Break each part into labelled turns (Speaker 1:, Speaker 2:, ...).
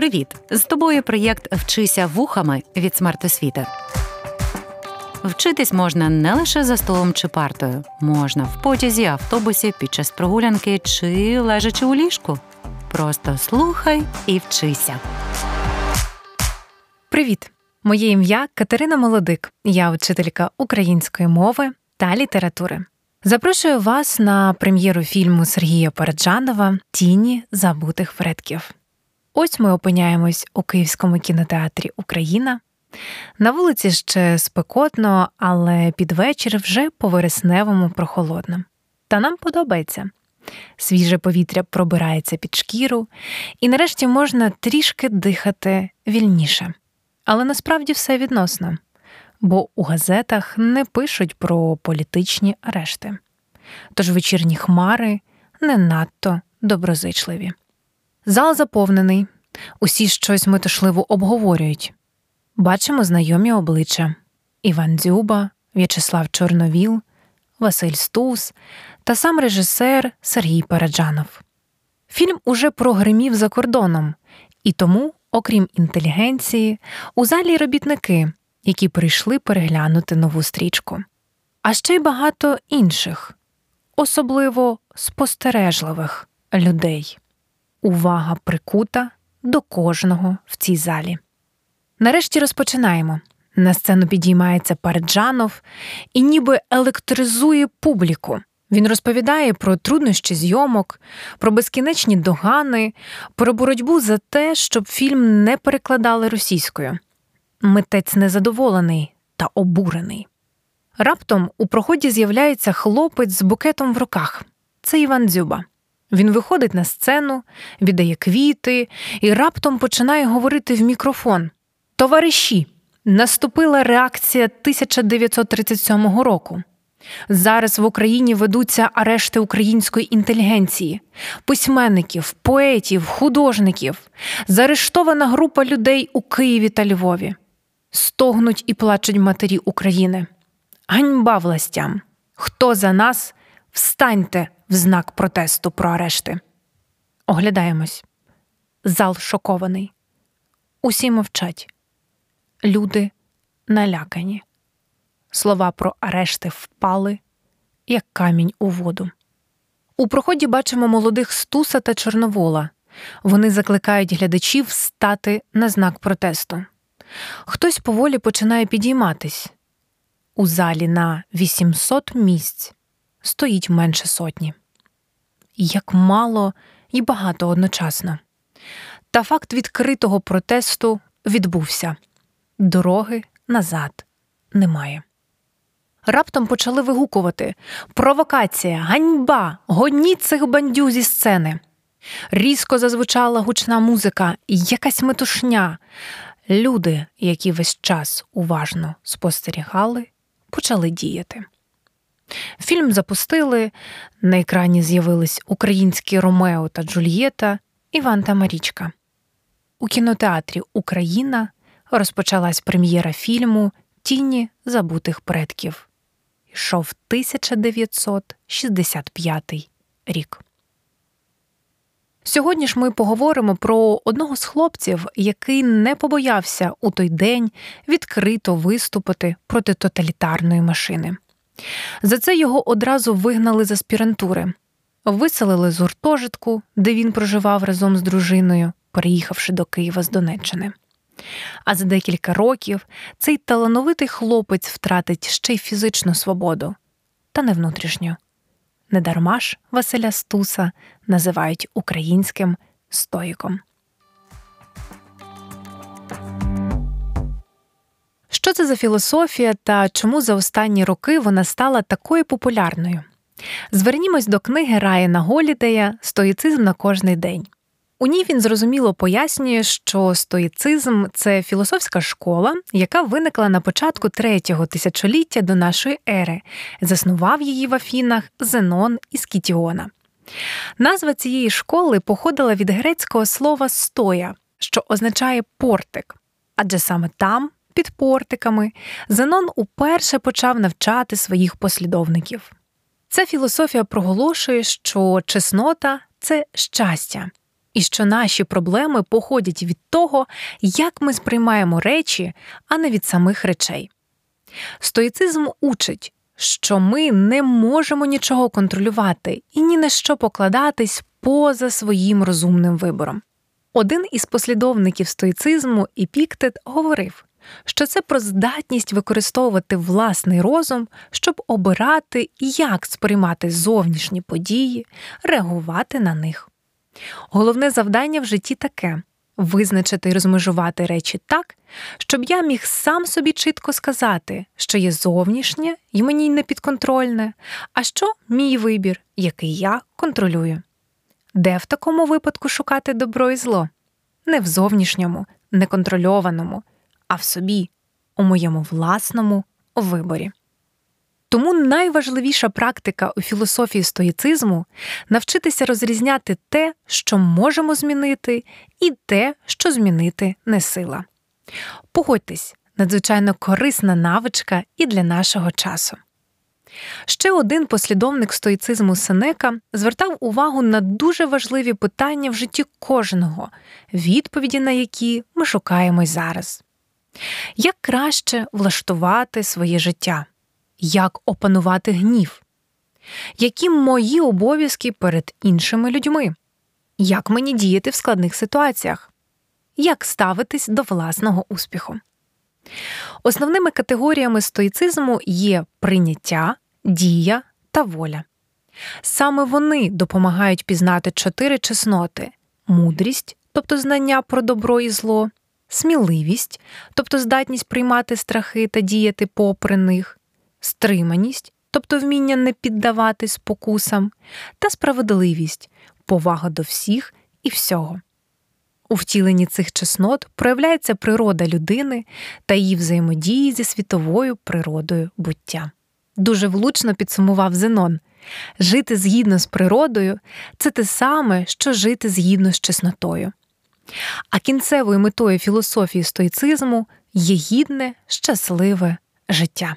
Speaker 1: Привіт! З тобою проєкт Вчися вухами від смертосвіти. Вчитись можна не лише за столом чи партою, можна в потязі, автобусі, під час прогулянки чи лежачи у ліжку. Просто слухай і вчися.
Speaker 2: Привіт! Моє ім'я Катерина Молодик. Я вчителька української мови та літератури. Запрошую вас на прем'єру фільму Сергія Параджанова Тіні забутих предків. Ось ми опиняємось у Київському кінотеатрі Україна. На вулиці ще спекотно, але під вечір вже по вересневому прохолодно. Та нам подобається. Свіже повітря пробирається під шкіру, і нарешті можна трішки дихати вільніше. Але насправді все відносно, бо у газетах не пишуть про політичні арешти. Тож вечірні хмари не надто доброзичливі. Зал заповнений, усі щось метушливо обговорюють. Бачимо знайомі обличчя Іван Дзюба, В'ячеслав Чорновіл, Василь Стус та сам режисер Сергій Параджанов. Фільм уже прогримів за кордоном, і тому, окрім інтелігенції, у залі робітники, які прийшли переглянути нову стрічку. А ще й багато інших, особливо спостережливих людей. Увага прикута до кожного в цій залі. Нарешті розпочинаємо. На сцену підіймається Парджанов і ніби електризує публіку. Він розповідає про труднощі зйомок, про безкінечні догани, про боротьбу за те, щоб фільм не перекладали російською. Митець незадоволений та обурений. Раптом у проході з'являється хлопець з букетом в руках. Це Іван Дзюба. Він виходить на сцену, віддає квіти і раптом починає говорити в мікрофон. Товариші, наступила реакція 1937 року. Зараз в Україні ведуться арешти української інтелігенції, письменників, поетів, художників, заарештована група людей у Києві та Львові. Стогнуть і плачуть матері України. Ганьба властям! Хто за нас? Встаньте в знак протесту про арешти. Оглядаємось. Зал шокований. Усі мовчать. Люди налякані. Слова про арешти впали, як камінь у воду. У проході бачимо молодих Стуса та Чорновола. Вони закликають глядачів стати на знак протесту. Хтось поволі починає підійматись. У залі на 800 місць стоїть менше сотні. Як мало і багато одночасно. Та факт відкритого протесту відбувся дороги назад немає. Раптом почали вигукувати Провокація, ганьба, гоніть цих бандю зі сцени. Різко зазвучала гучна музика, якась метушня. Люди, які весь час уважно спостерігали, почали діяти. Фільм запустили, на екрані з'явились українські Ромео та Джульєта, Іван та Марічка. У кінотеатрі Україна розпочалась прем'єра фільму Тіні забутих предків. Йшов 1965 рік. Сьогодні ж ми поговоримо про одного з хлопців, який не побоявся у той день відкрито виступити проти тоталітарної машини. За це його одразу вигнали з аспірантури, виселили з гуртожитку, де він проживав разом з дружиною, переїхавши до Києва з Донеччини. А за декілька років цей талановитий хлопець втратить ще й фізичну свободу, та не внутрішню. Недарма ж Василя Стуса називають українським стоїком. Що це за філософія та чому за останні роки вона стала такою популярною? Звернімось до книги Райана Голідея Стоїцизм на кожний день. У ній він зрозуміло пояснює, що стоїцизм це філософська школа, яка виникла на початку третього тисячоліття до нашої ери, заснував її в Афінах Зенон із Кітіона. Назва цієї школи походила від грецького слова стоя, що означає портик, адже саме там, під портиками, Зенон уперше почав навчати своїх послідовників. Ця філософія проголошує, що чеснота це щастя, і що наші проблеми походять від того, як ми сприймаємо речі, а не від самих речей. Стоїцизм учить, що ми не можемо нічого контролювати і ні на що покладатись поза своїм розумним вибором. Один із послідовників стоїцизму Епіктет говорив, що це про здатність використовувати власний розум, щоб обирати, як сприймати зовнішні події, реагувати на них. Головне завдання в житті таке визначити і розмежувати речі так, щоб я міг сам собі чітко сказати, що є зовнішнє і мені не підконтрольне, а що мій вибір, який я контролюю. Де в такому випадку шукати добро і зло? Не в зовнішньому, неконтрольованому, а в собі, у моєму власному виборі. Тому найважливіша практика у філософії стоїцизму навчитися розрізняти те, що можемо змінити, і те, що змінити не сила. Погодьтесь, надзвичайно корисна навичка і для нашого часу. Ще один послідовник стоїцизму Сенека звертав увагу на дуже важливі питання в житті кожного, відповіді на які ми шукаємо зараз. Як краще влаштувати своє життя? Як опанувати гнів? Які мої обов'язки перед іншими людьми? Як мені діяти в складних ситуаціях? Як ставитись до власного успіху? Основними категоріями стоїцизму є прийняття, дія та воля. Саме вони допомагають пізнати чотири чесноти мудрість, тобто знання про добро і зло, сміливість, тобто здатність приймати страхи та діяти попри них, стриманість, тобто вміння не піддаватись спокусам, та справедливість, повага до всіх і всього. У втіленні цих чеснот проявляється природа людини та її взаємодії зі світовою природою буття. Дуже влучно підсумував Зенон жити згідно з природою це те саме, що жити згідно з чеснотою. А кінцевою метою філософії стоїцизму є гідне, щасливе життя.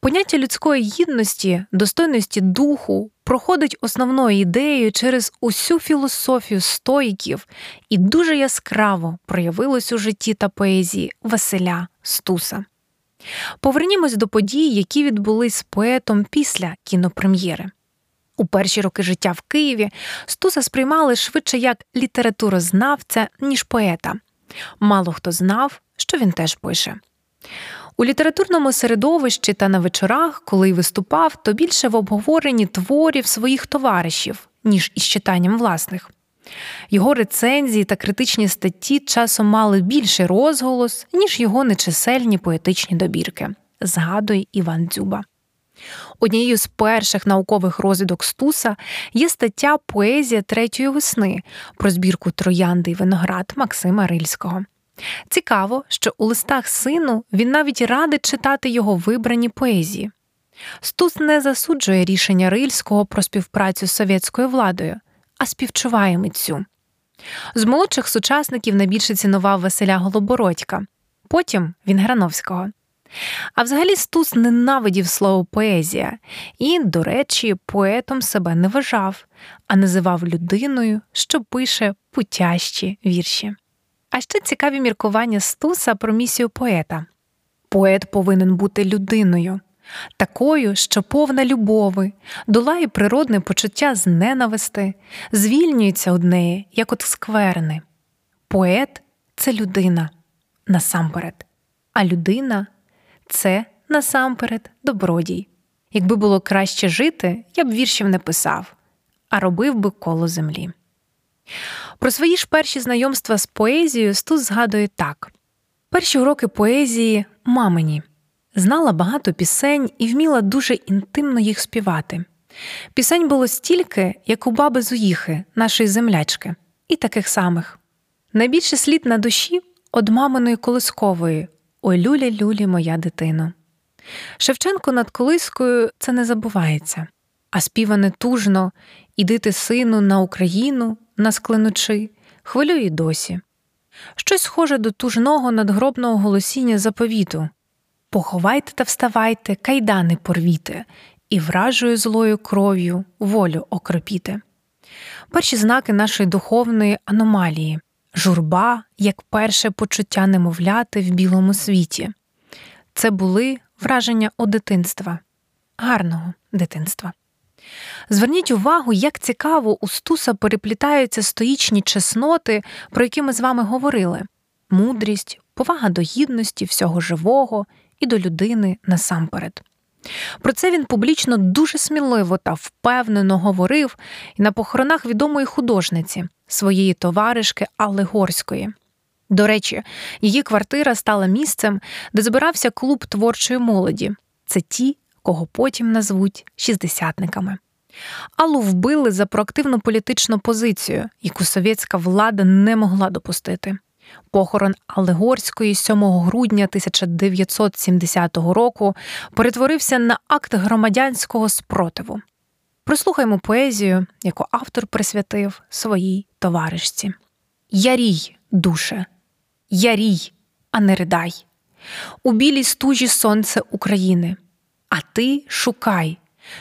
Speaker 2: Поняття людської гідності, достойності духу проходить основною ідеєю через усю філософію стоїків і дуже яскраво проявилось у житті та поезії Василя Стуса. Повернімось до подій, які відбулись з поетом після кінопрем'єри. У перші роки життя в Києві Стуса сприймали швидше як літературознавця, ніж поета. Мало хто знав, що він теж пише. У літературному середовищі та на вечорах, коли й виступав, то більше в обговоренні творів своїх товаришів, ніж із читанням власних. Його рецензії та критичні статті часом мали більший розголос, ніж його нечисельні поетичні добірки, згадує Іван Дзюба. Однією з перших наукових розвідок Стуса є стаття Поезія третьої весни про збірку Троянди й виноград Максима Рильського. Цікаво, що у листах сину він навіть радить читати його вибрані поезії. Стус не засуджує рішення Рильського про співпрацю з совєтською владою, а співчуває митцю. З молодших сучасників найбільше цінував Василя Голобородька, потім Вінграновського. А взагалі Стус ненавидів слово поезія і, до речі, поетом себе не вважав, а називав людиною, що пише путящі вірші. А ще цікаві міркування Стуса про місію поета. Поет повинен бути людиною, такою, що повна любови, долає природне почуття з ненависти, звільнюється од неї, як от скверни. Поет це людина насамперед, а людина це насамперед добродій. Якби було краще жити, я б віршів не писав, а робив би коло землі. Про свої ж перші знайомства з поезією Стус згадує так: перші уроки поезії мамині. Знала багато пісень і вміла дуже інтимно їх співати. Пісень було стільки, як у баби Зуїхи, нашої землячки, і таких самих. Найбільше слід на душі од маминої колискової Ой люлі люлі, моя дитино. Шевченко над колискою це не забувається, а співане тужно іди ти, сину, на Україну, нас клянучи, хвилює досі. Щось схоже до тужного надгробного голосіння заповіту Поховайте та вставайте, кайдани порвіте, і вражою злою кров'ю волю окропіте. перші знаки нашої духовної аномалії, журба як перше почуття немовляти в білому світі. Це були враження у дитинства, гарного дитинства. Зверніть увагу, як цікаво у Стуса переплітаються стоїчні чесноти, про які ми з вами говорили: мудрість, повага до гідності, всього живого і до людини насамперед. Про це він публічно дуже сміливо та впевнено говорив і на похоронах відомої художниці, своєї товаришки Алли Горської. До речі, її квартира стала місцем, де збирався клуб творчої молоді. Це ті, кого потім назвуть шістдесятниками. Аллу вбили за проактивну політичну позицію, яку совєтська влада не могла допустити. Похорон Алегорської 7 грудня 1970 року перетворився на акт громадянського спротиву. Прослухаймо поезію, яку автор присвятив своїй товаришці. Ярій, душе, ярій, а не ридай. У білій стужі сонце України, а ти шукай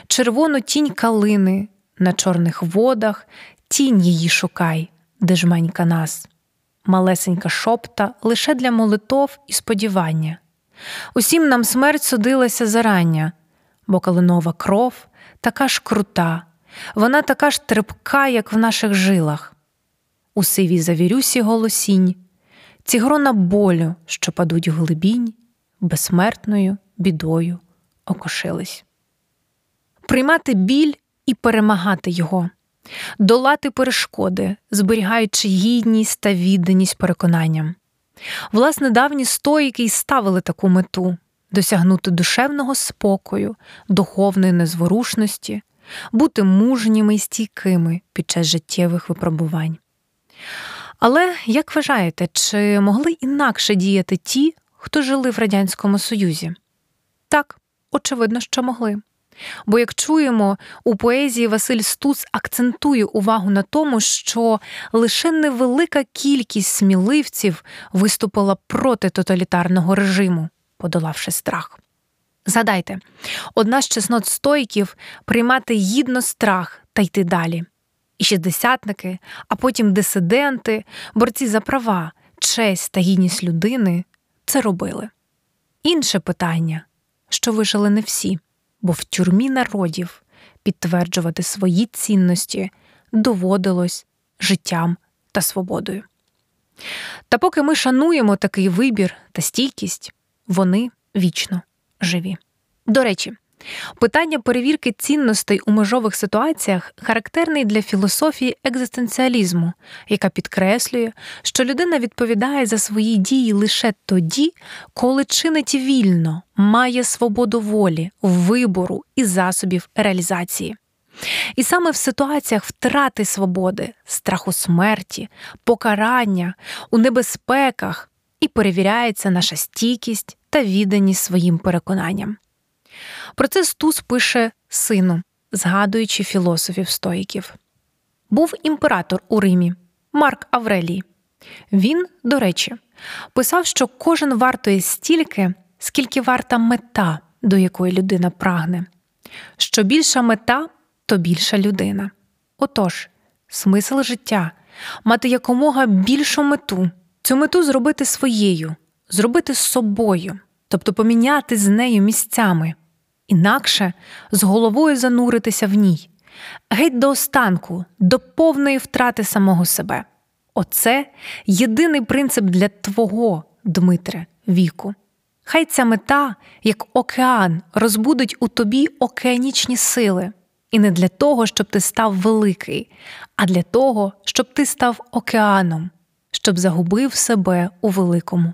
Speaker 2: червону тінь калини на чорних водах, тінь її шукай, де жменька нас малесенька шопта лише для молитов і сподівання. Усім нам смерть судилася зарання, бо калинова кров така ж крута, вона така ж трепка, як в наших жилах. У сивій завірюсі голосінь, ці грона болю, що падуть в глибінь, безсмертною бідою окошились. Приймати біль і перемагати його долати перешкоди, зберігаючи гідність та відданість переконанням. Власне, давні стоїки й ставили таку мету досягнути душевного спокою, духовної незворушності, бути мужніми й стійкими під час життєвих випробувань. Але, як вважаєте, чи могли інакше діяти ті, хто жили в Радянському Союзі? Так, очевидно, що могли. Бо, як чуємо, у поезії Василь Стус акцентує увагу на тому, що лише невелика кількість сміливців виступила проти тоталітарного режиму, подолавши страх. Згадайте, одна з чеснот стойків приймати гідно страх та йти далі. І шістдесятники, а потім дисиденти, борці за права, честь та гідність людини це робили. Інше питання, що вижили не всі бо в тюрмі народів підтверджувати свої цінності доводилось життям та свободою. Та поки ми шануємо такий вибір та стійкість, вони вічно живі. До речі, Питання перевірки цінностей у межових ситуаціях характерний для філософії екзистенціалізму, яка підкреслює, що людина відповідає за свої дії лише тоді, коли чинить вільно, має свободу волі, вибору і засобів реалізації. І саме в ситуаціях втрати свободи, страху смерті, покарання, у небезпеках і перевіряється наша стійкість та відданість своїм переконанням. Про це Стус пише сину, згадуючи філософів стоїків. Був імператор у Римі Марк Аврелій. Він, до речі, писав, що кожен вартує стільки, скільки варта мета, до якої людина прагне. Що більша мета, то більша людина. Отож, смисл життя мати якомога більшу мету, цю мету зробити своєю, зробити з собою, тобто поміняти з нею місцями інакше з головою зануритися в ній, геть до останку, до повної втрати самого себе. Оце єдиний принцип для твого, Дмитре, віку. Хай ця мета, як океан, розбудить у тобі океанічні сили, і не для того, щоб ти став великий, а для того, щоб ти став океаном, щоб загубив себе у великому.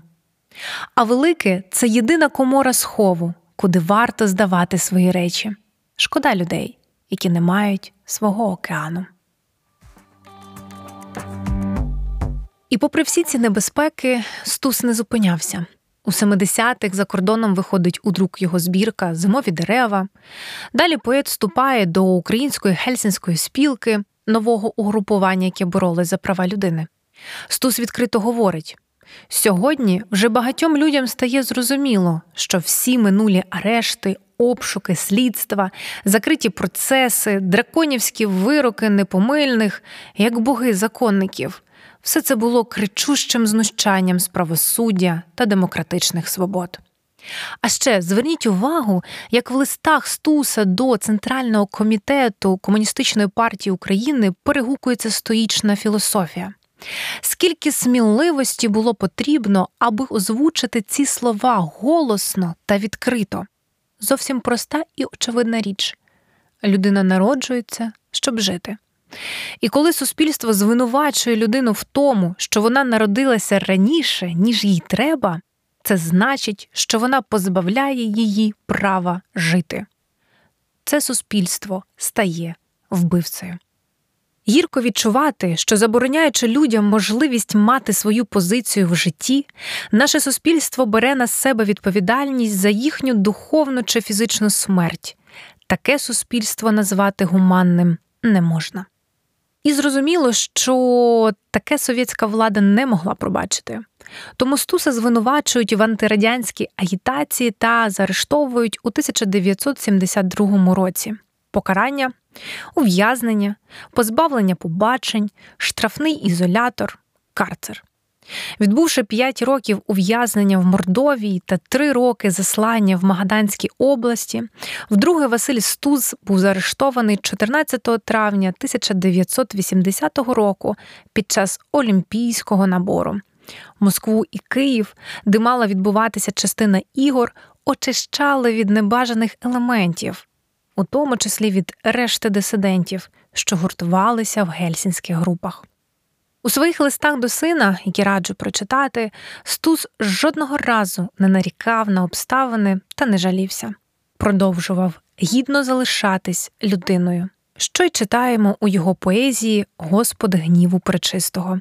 Speaker 2: А велике це єдина комора схову, куди варто здавати свої речі. Шкода людей, які не мають свого океану. І, попри всі ці небезпеки, Стус не зупинявся. У 70-х за кордоном виходить у друк його збірка Зимові дерева. Далі поет вступає до української гельсінської спілки, нового угрупування, яке боролось за права людини. Стус відкрито говорить: Сьогодні вже багатьом людям стає зрозуміло, що всі минулі арешти, обшуки, слідства, закриті процеси, драконівські вироки непомильних, як боги законників. Все це було кричущим знущанням з правосуддя та демократичних свобод. А ще зверніть увагу, як в листах Стуса до Центрального комітету Комуністичної партії України перегукується стоїчна філософія. Скільки сміливості було потрібно, аби озвучити ці слова голосно та відкрито? Зовсім проста і очевидна річ людина народжується, щоб жити. І коли суспільство звинувачує людину в тому, що вона народилася раніше, ніж їй треба, це значить, що вона позбавляє її права жити. Це суспільство стає вбивцею. Гірко відчувати, що забороняючи людям можливість мати свою позицію в житті, наше суспільство бере на себе відповідальність за їхню духовну чи фізичну смерть. Таке суспільство назвати гуманним не можна. І зрозуміло, що таке совєтська влада не могла пробачити. Тому Стуса звинувачують в антирадянській агітації та заарештовують у 1972 році. Покарання, ув'язнення, позбавлення побачень, штрафний ізолятор, карцер. Відбувши 5 років ув'язнення в Мордовії та 3 роки заслання в Магаданській області, вдруге Василь Стуз був заарештований 14 травня 1980 року під час Олімпійського набору. Москву і Київ, де мала відбуватися частина ігор, очищали від небажаних елементів, у тому числі від решти дисидентів, що гуртувалися в гельсінських групах. У своїх листах до сина, які раджу прочитати, Стус жодного разу не нарікав на обставини та не жалівся, продовжував гідно залишатись людиною, що й читаємо у його поезії Господи гніву пречистого.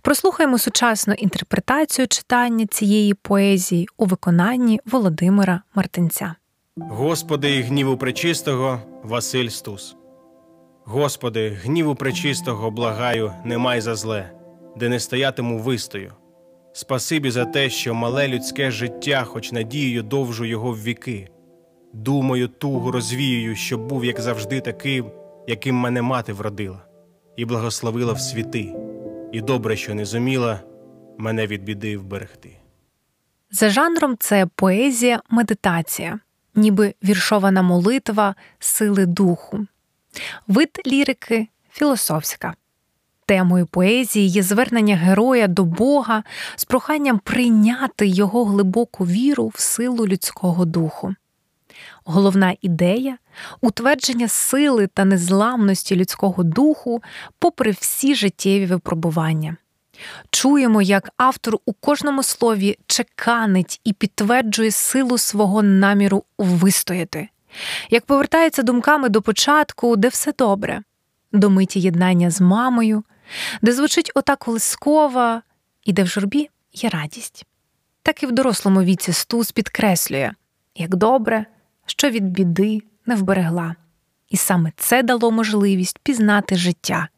Speaker 2: Прослухаємо сучасну інтерпретацію читання цієї поезії у виконанні Володимира Мартинця.
Speaker 3: Господи, гніву пречистого, Василь Стус. Господи, гніву пречистого, благаю, не май за зле, де не стоятиму вистою. Спасибі за те, що мале людське життя, хоч надією довжу його в віки. Думаю, тугу розвіюю, щоб був, як завжди, таким, яким мене мати вродила, і благословила в світи, і добре, що не зуміла мене від біди вберегти.
Speaker 2: За жанром це поезія, медитація, ніби віршована молитва сили духу. Вид лірики філософська. Темою поезії є звернення героя до Бога з проханням прийняти його глибоку віру в силу людського духу. Головна ідея утвердження сили та незламності людського духу попри всі життєві випробування. Чуємо, як автор у кожному слові чеканить і підтверджує силу свого наміру вистояти, як повертається думками до початку, де все добре, до миті єднання з мамою, де звучить ота колискова, і де в журбі є радість. Так і в дорослому віці Стус підкреслює, як добре, що від біди не вберегла. І саме це дало можливість пізнати життя,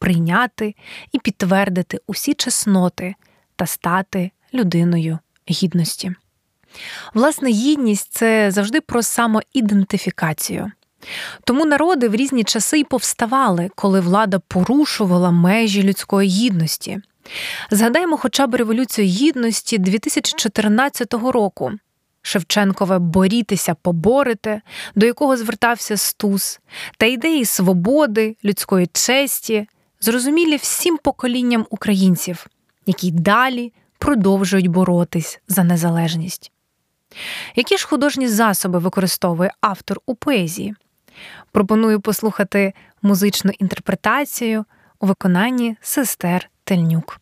Speaker 2: прийняти і підтвердити усі чесноти та стати людиною гідності. Власне, гідність це завжди про самоідентифікацію. Тому народи в різні часи й повставали, коли влада порушувала межі людської гідності. Згадаємо хоча б Революцію Гідності 2014 року. Шевченкове борітися, поборете, до якого звертався Стус, та ідеї свободи, людської честі, зрозумілі всім поколінням українців, які далі продовжують боротись за незалежність. Які ж художні засоби використовує автор у поезії? Пропоную послухати музичну інтерпретацію у виконанні сестер Тельнюк.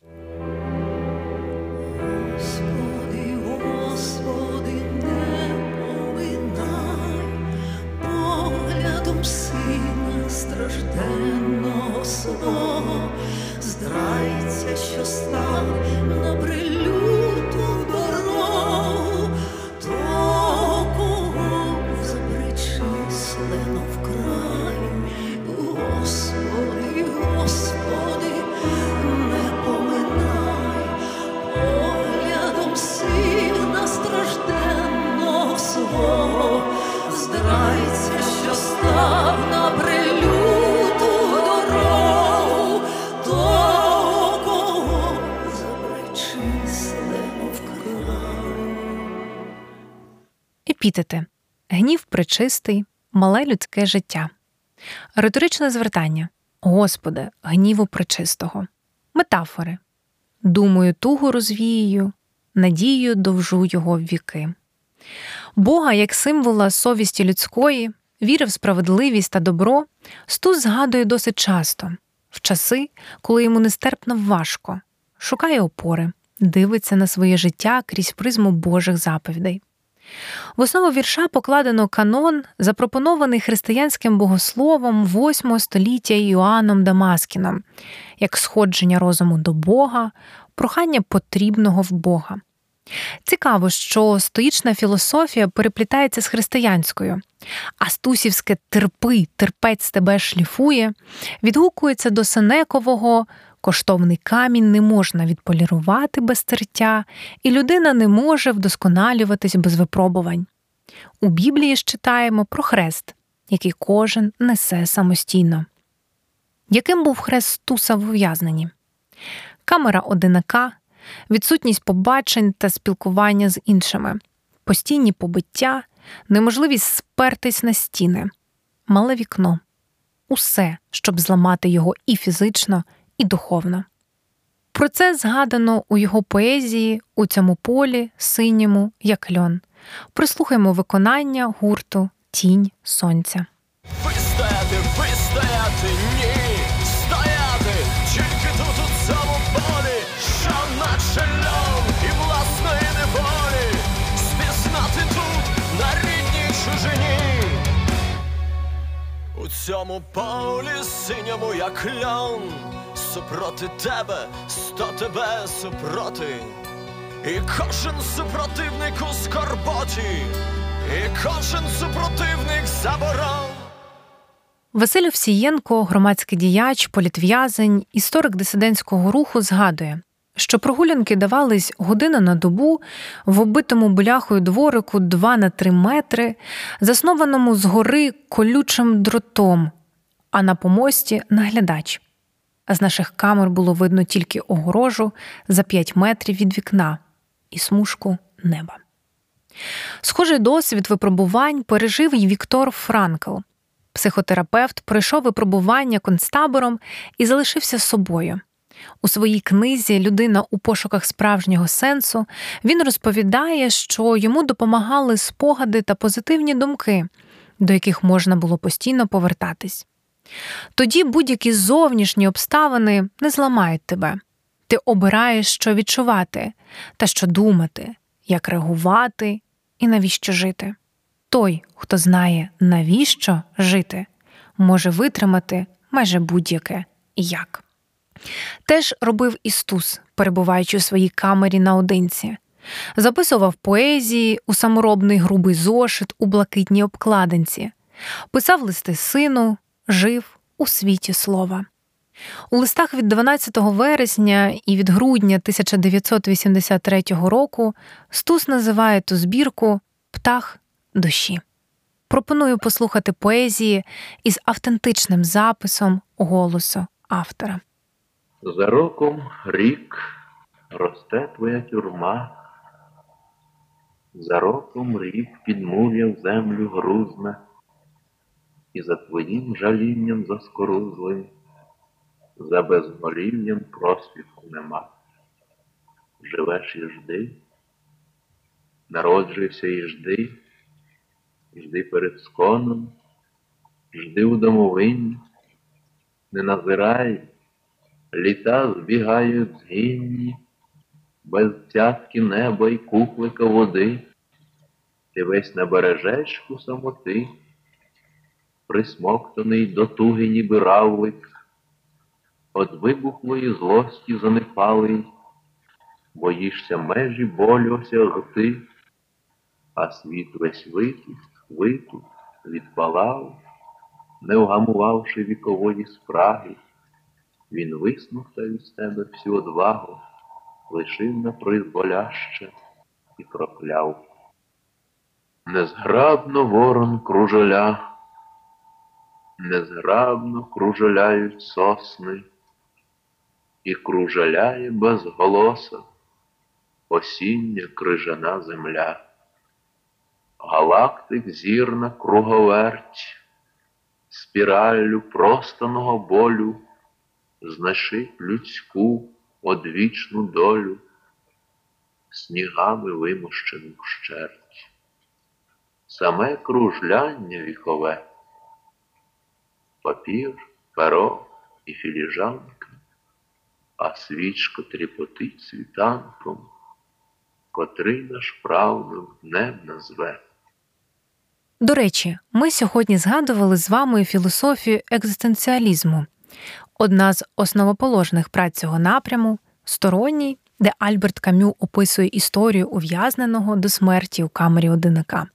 Speaker 2: Епітети гнів причистий, мале людське життя. Риторичне звертання Господи, гніву причистого. Метафори Думаю, тугу розвіюю, надію довжу його в віки. Бога як символа совісті людської, віри в справедливість та добро, Стус згадує досить часто, в часи, коли йому нестерпно важко, шукає опори, дивиться на своє життя крізь призму Божих заповідей. В основу вірша покладено канон, запропонований християнським богословом VIII століття Іоанном Дамаскіном, як сходження розуму до Бога, прохання потрібного в Бога. Цікаво, що стоїчна філософія переплітається з християнською, а стусівське терпи, терпець тебе шліфує, відгукується до Сенекового коштовний камінь не можна відполірувати без тертя, і людина не може вдосконалюватись без випробувань. У Біблії ж читаємо про хрест, який кожен несе самостійно. Яким був хрест Стуса в ув'язненні? Камера одинака, відсутність побачень та спілкування з іншими, постійні побиття, неможливість спертись на стіни, мале вікно усе, щоб зламати його і фізично, і духовно. Про це згадано у його поезії у цьому полі, синьому, як льон. Прислухаймо виконання гурту Тінь сонця.
Speaker 4: Вистояти, вистояти, ні, що наче льон і власної неволі, спізнати тут на рідній чужині. У цьому полі синьому, як льон, супроти тебе, сто тебе супроти. І кожен супротивник у скорботі, і кожен супротивник заборон.
Speaker 2: Василь Овсієнко, громадський діяч, політв'язень, історик дисидентського руху, згадує, що прогулянки давались година на добу в оббитому бляхою дворику 2 на 3 метри, заснованому згори колючим дротом, а на помості наглядач. А з наших камер було видно тільки огорожу за 5 метрів від вікна і смужку неба. Схожий досвід випробувань пережив й Віктор Франкл. Психотерапевт пройшов випробування концтабором і залишився собою. У своїй книзі Людина у пошуках справжнього сенсу він розповідає, що йому допомагали спогади та позитивні думки, до яких можна було постійно повертатись. Тоді будь-які зовнішні обставини не зламають тебе. Ти обираєш, що відчувати та що думати, як реагувати і навіщо жити. Той, хто знає, навіщо жити, може витримати майже будь-яке як. Теж робив Істус, перебуваючи у своїй камері наодинці, записував поезії у саморобний грубий зошит у блакитній обкладинці, писав листи сину, жив у світі слова. У листах від 12 вересня і від грудня 1983 року Стус називає ту збірку Птах душі. Пропоную послухати поезії із автентичним записом голосу автора.
Speaker 5: За роком рік росте твоя тюрма, за роком рік підмур'я землю грузне, і за твоїм жалінням заскорузлим, за безголів'ям просвітку нема. Живеш і жди, народжуйся і жди, жди перед сконом, жди у домовині, не назирай. Літа збігають згінні, без цятки неба й куклика води, ти весь на бережечку самоти, присмоктаний до туги, ніби равлик, От вибухлої злості занепалий, боїшся межі болю осягти, а світ весь витік, витух, відпалав, не вгамувавши вікової спраги. Він висмоктав із тебе всю одвагу, лишив на призволяще і прокляв. Незграбно ворон кружеля, незграбно кружеляють сосни, і кружеляє без голоса осіння крижана земля. галактик зірна круговерть, спіраллю простаного болю знашить людську одвічну долю, снігами вимощену вщерть. Саме кружляння вікове, папір, перо і філіжанка, а свічка тріпотить світанком, котрий наш правнук днем назве.
Speaker 2: До речі, ми сьогодні згадували з вами філософію екзистенціалізму, одна з основоположних праць цього напряму сторонній, де Альберт Камю описує історію ув'язненого до смерті у камері одиника.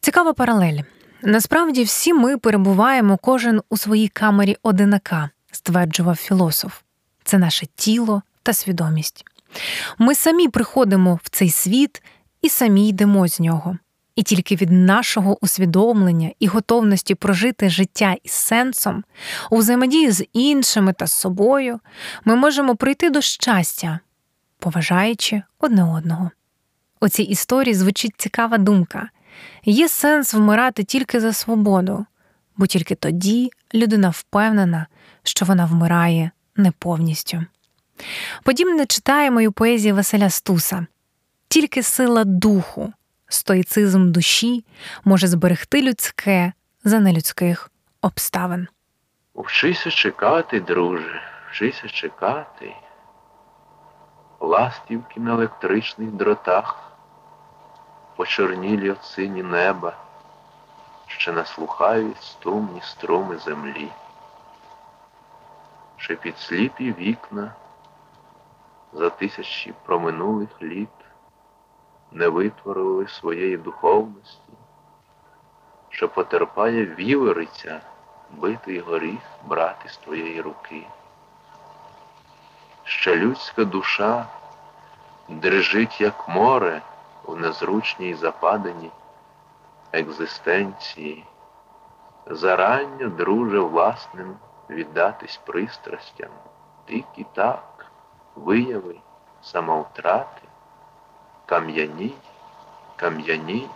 Speaker 2: Цікава паралель. Насправді всі ми перебуваємо кожен у своїй камері одинака, стверджував філософ. Це наше тіло та свідомість. Ми самі приходимо в цей світ і самі йдемо з нього. І тільки від нашого усвідомлення і готовності прожити життя із сенсом, у взаємодії з іншими та з собою, ми можемо прийти до щастя, поважаючи одне одного. У цій історії звучить цікава думка є сенс вмирати тільки за свободу, бо тільки тоді людина впевнена, що вона вмирає не повністю. Подібне читаємо і у поезії Василя Стуса тільки сила духу, стоїцизм душі може зберегти людське за нелюдських обставин.
Speaker 5: Вчися чекати, друже, вчися чекати. Ластівки на електричних дротах, почорнілі от сині неба, ще наслухають стумні струми землі, ще під сліпі вікна за тисячі проминулих літ не витворили своєї духовності, що потерпає вівериця битий горіх брати з твоєї руки. Ще людська душа дрижить, як море в незручній западині екзистенції, зарання, друже, власним віддатись пристрастям, тільки так вияви самовтрати, кам'яній, кам'яній,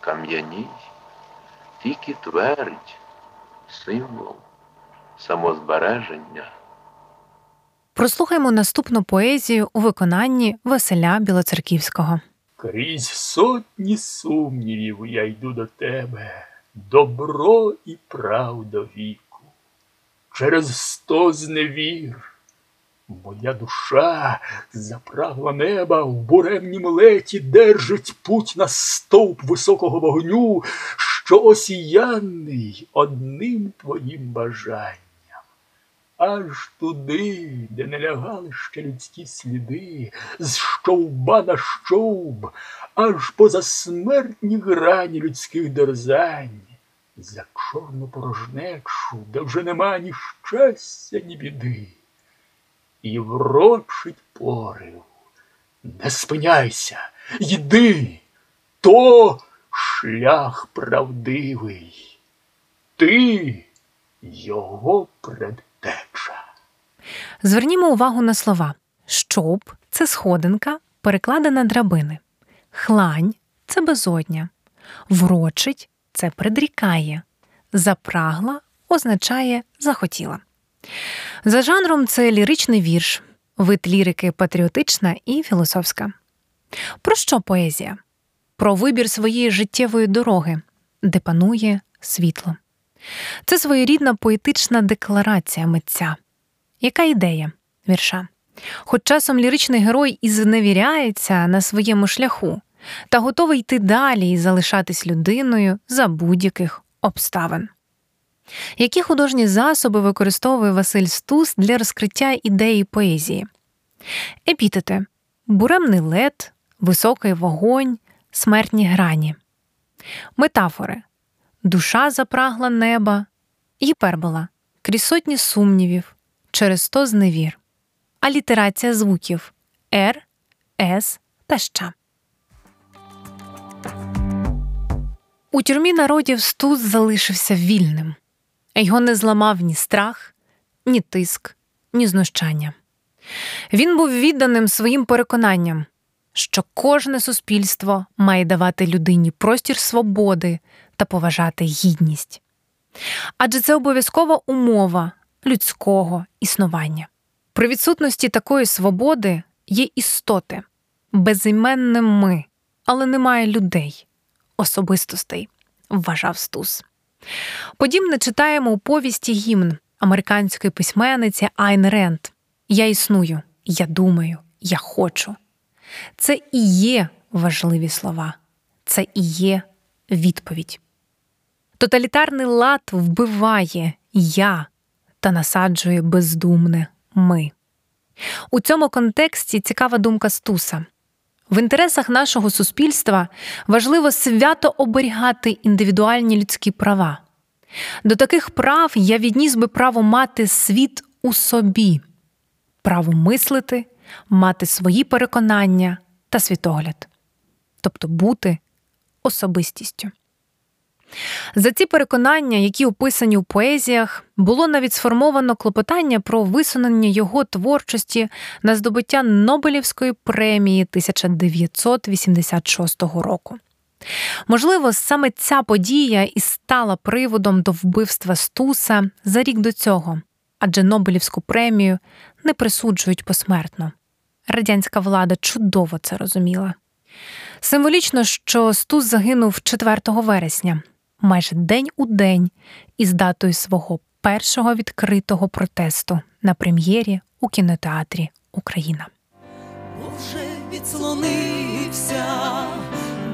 Speaker 5: кам'яній, тільки твердь, символ самозбереження.
Speaker 2: Прослухаймо наступну поезію у виконанні Василя Білоцерківського.
Speaker 6: Крізь сотні сумнівів я йду до тебе, добро і правда віку, через сто зневір. Моя душа запрагла неба в буремнім леті держить путь на стовп високого вогню, що осіяний одним твоїм бажанням. Аж туди, де не лягали ще людські сліди, з щовба на щовб, аж поза смертні грані людських дерзань, за чорну порожнечу, де вже нема ні щастя, ні біди. І врочить порив. Не спиняйся, йди, то шлях правдивий. Ти його предтеча.
Speaker 2: Звернімо увагу на слова: щоп це сходинка, перекладена драбини, хлань це безодня, врочить це предрікає, запрагла означає захотіла. За жанром це ліричний вірш, вид лірики патріотична і філософська. Про що поезія? Про вибір своєї життєвої дороги, де панує світло. Це своєрідна поетична декларація митця. Яка ідея вірша? Хоч часом ліричний герой і зневіряється на своєму шляху та готовий йти далі і залишатись людиною за будь-яких обставин. Які художні засоби використовує Василь Стус для розкриття ідеї поезії? Епітети буремний лед, високий вогонь, смертні грані, метафори душа запрагла неба, гіпербола, крізь сотні сумнівів, через сто зневір, алітерація звуків Р, С та Щ. У тюрмі народів Стус залишився вільним. Його не зламав ні страх, ні тиск, ні знущання. Він був відданим своїм переконанням що кожне суспільство має давати людині простір свободи та поважати гідність. Адже це обов'язкова умова людського існування. При відсутності такої свободи є істоти, безіменне ми, але немає людей, особистостей, вважав Стус. Подібне читаємо у повісті гімн американської письменниці Айн Ренд Я існую, я думаю, я хочу. Це і є важливі слова, це і є відповідь. Тоталітарний лад вбиває я та насаджує бездумне ми. У цьому контексті цікава думка Стуса. В інтересах нашого суспільства важливо свято оберігати індивідуальні людські права. До таких прав я відніс би право мати світ у собі, право мислити, мати свої переконання та світогляд, тобто бути особистістю. За ці переконання, які описані у поезіях, було навіть сформовано клопотання про висунення його творчості на здобуття Нобелівської премії 1986 року. Можливо, саме ця подія і стала приводом до вбивства Стуса за рік до цього, адже Нобелівську премію не присуджують посмертно. Радянська влада чудово це розуміла. Символічно, що Стус загинув 4 вересня, майже день у день, із датою свого першого відкритого протесту на прем'єрі у кінотеатрі Україна.
Speaker 7: Вже відслонився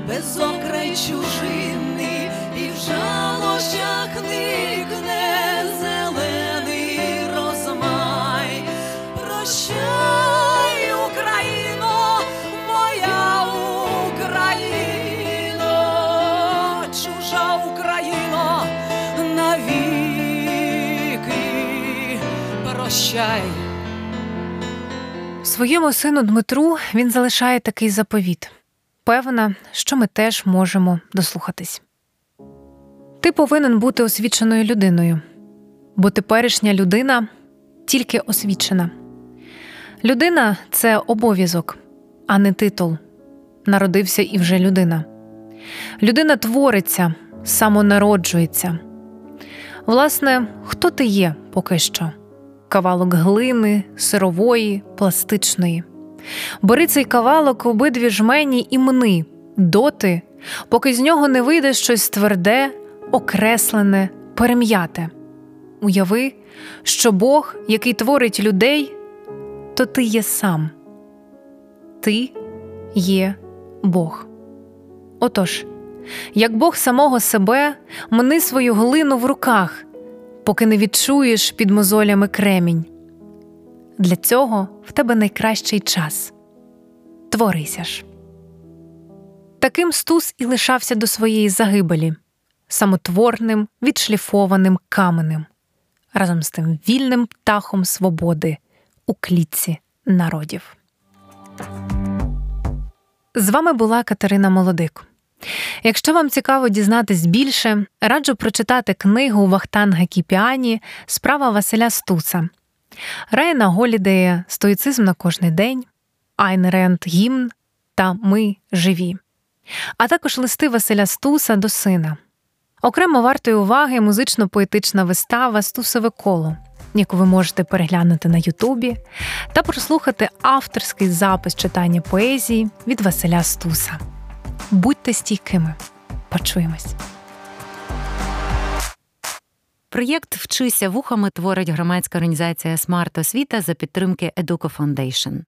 Speaker 7: без окрай чужини, і в жалощах никне Україно, навіки прощай.
Speaker 2: Своєму сину Дмитру він залишає такий заповіт. Певна, що ми теж можемо дослухатись. Ти повинен бути освіченою людиною, бо теперішня людина тільки освічена. Людина це обов'язок, а не титул. Народився і вже людина. Людина твориться, самонароджується. Власне, хто ти є поки що? Кавалок глини, сирової, пластичної. Бери цей кавалок обидві жмені і мни, доти, поки з нього не вийде щось тверде, окреслене, перем'яте. Уяви, що Бог, який творить людей, то ти є сам. Ти є Бог. Отож, як Бог самого себе, мни свою глину в руках, поки не відчуєш під мозолями кремінь. Для цього в тебе найкращий час. Творися ж. Таким Стус і лишався до своєї загибелі, самотворним, відшліфованим каменем, разом з тим вільним птахом свободи у клітці народів. З вами була Катерина Молодик. Якщо вам цікаво дізнатись більше, раджу прочитати книгу Вахтанга Кіпіані Справа Василя Стуса, Райана Голідея Стоїцизм на кожний день, Айн Ренд Гімн та Ми живі, а також листи Василя Стуса до сина. Окремо вартої уваги музично-поетична вистава Стусове коло, яку ви можете переглянути на Ютубі, та прослухати авторський запис читання поезії від Василя Стуса. Будьте стійкими. Почуємось.
Speaker 1: Проєкт Вчися вухами творить громадська організація Смарт Освіта за підтримки Educo Foundation.